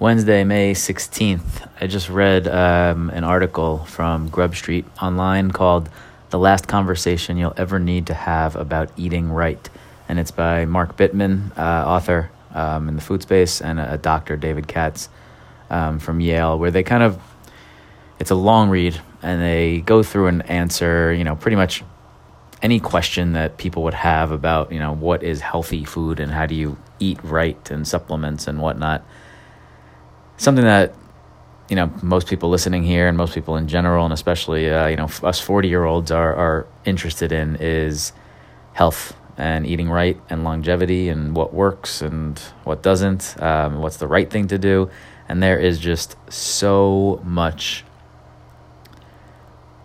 Wednesday, May 16th. I just read um, an article from Grub Street online called The Last Conversation You'll Ever Need to Have About Eating Right. And it's by Mark Bittman, uh, author um, in the food space, and a, doctor, David Katz um, from Yale, where they kind of, it's a long read, and they go through and answer, you know, pretty much any question that people would have about, you know, what is healthy food and how do you eat right and supplements and whatnot something that you know most people listening here and most people in general and especially uh, you know us 40 year olds are, are interested in is health and eating right and longevity and what works and what doesn't um, what's the right thing to do. And there is just so much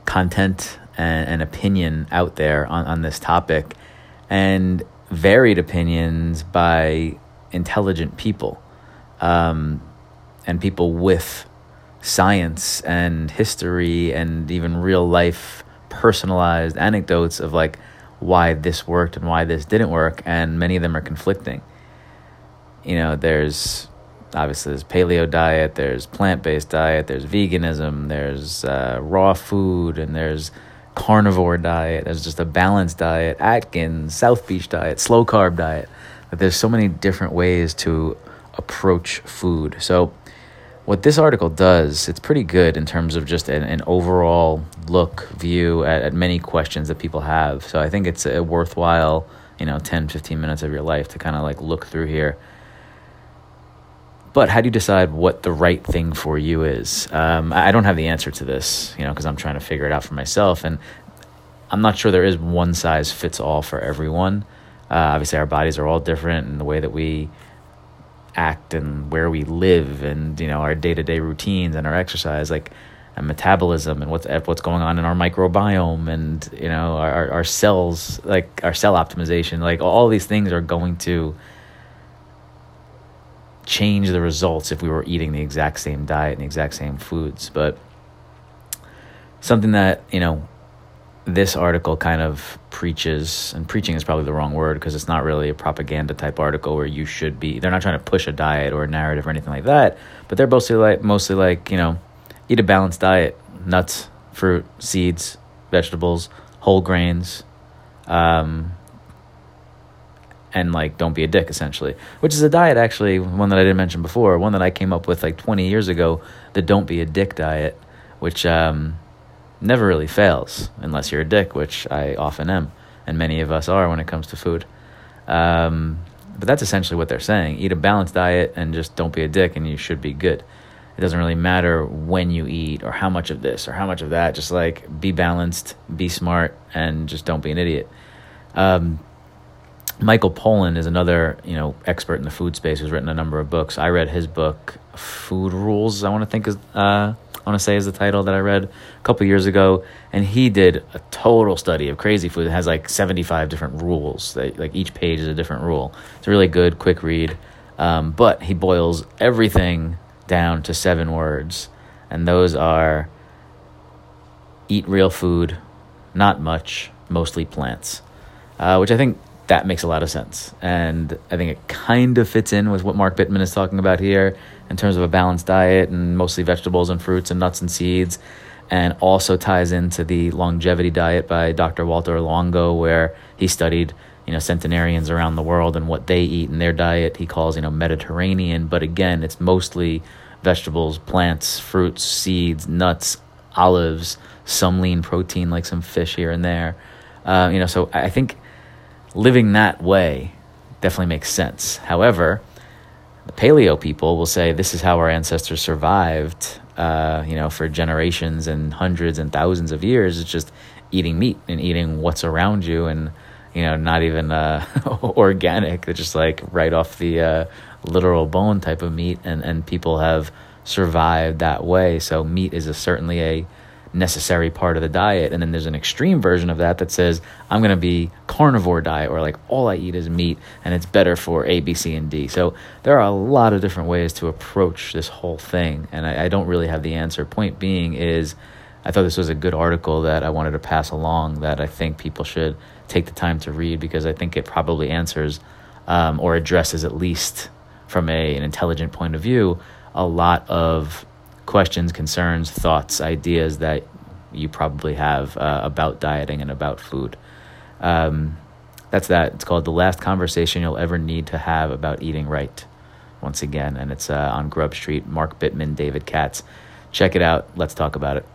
content and, and opinion out there on, on this topic and varied opinions by intelligent people. Um, and people with science and history and even real life personalized anecdotes of like why this worked and why this didn't work and many of them are conflicting. You know there's obviously there's paleo diet there's plant-based diet there's veganism there's uh, raw food and there's carnivore diet there's just a balanced diet atkins south beach diet slow carb diet. There's so many different ways to approach food so what this article does, it's pretty good in terms of just an, an overall look, view at, at, many questions that people have. So I think it's a worthwhile, you know, 10, 15 minutes of your life to kind of like look through here. But how do you decide what the right thing for you is? Um, I don't have the answer to this, you know, because I'm trying to figure it out for myself. And I'm not sure there is one size fits all for everyone. Uh, obviously, our bodies are all different, and the way that we act and where we live and you know our day-to-day routines and our exercise like and metabolism and what's what's going on in our microbiome and you know our our cells like our cell optimization like all these things are going to change the results if we were eating the exact same diet and the exact same foods. But something that you know this article kind of preaches, and preaching is probably the wrong word because it's not really a propaganda type article where you should be. They're not trying to push a diet or a narrative or anything like that, but they're mostly like mostly like you know, eat a balanced diet: nuts, fruit, seeds, vegetables, whole grains, um, and like don't be a dick essentially. Which is a diet actually one that I didn't mention before, one that I came up with like twenty years ago, the don't be a dick diet, which um never really fails unless you're a dick, which I often am, and many of us are when it comes to food. Um, but that's essentially what they're saying. Eat a balanced diet and just don't be a dick, and you should be good. It doesn't really matter when you eat or how much of this or how much of that. Just like be balanced, be smart, and just don't be an idiot. Um, Michael Pollan is another you know expert in the food space who's written a number of books. I read his book, Food Rules. I want to think is uh, I want to say is the title that I read a couple years ago, and he did a total study of crazy food. It has like seventy five different rules. That, like each page is a different rule. It's a really good, quick read. Um, but he boils everything down to seven words, and those are: eat real food, not much, mostly plants. Uh, which I think that makes a lot of sense. And I think it kind of fits in with what Mark Bittman is talking about here in terms of a balanced diet and mostly vegetables and fruits and nuts and seeds. And also ties into the longevity diet by Dr. Walter Longo, where he studied, you know, centenarians around the world and what they eat in their diet. He calls, you know, Mediterranean. But again, it's mostly vegetables, plants, fruits, seeds, nuts, olives, some lean protein like some fish here and there. Uh, you know, so I think living that way definitely makes sense. However, the paleo people will say this is how our ancestors survived, uh, you know, for generations and hundreds and thousands of years. It's just eating meat and eating what's around you, and you know, not even uh, organic. It's just like right off the uh, literal bone type of meat, and and people have survived that way. So meat is a, certainly a necessary part of the diet. And then there's an extreme version of that that says, I'm going to be carnivore diet or like all I eat is meat and it's better for A, B, C, and D. So there are a lot of different ways to approach this whole thing. And I, I don't really have the answer. Point being is, I thought this was a good article that I wanted to pass along that I think people should take the time to read because I think it probably answers um, or addresses at least from a, an intelligent point of view a lot of questions, concerns, thoughts, ideas that you probably have uh, about dieting and about food. Um, that's that. It's called The Last Conversation You'll Ever Need to Have About Eating Right, once again. And it's uh, on Grub Street. Mark Bittman, David Katz. Check it out. Let's talk about it.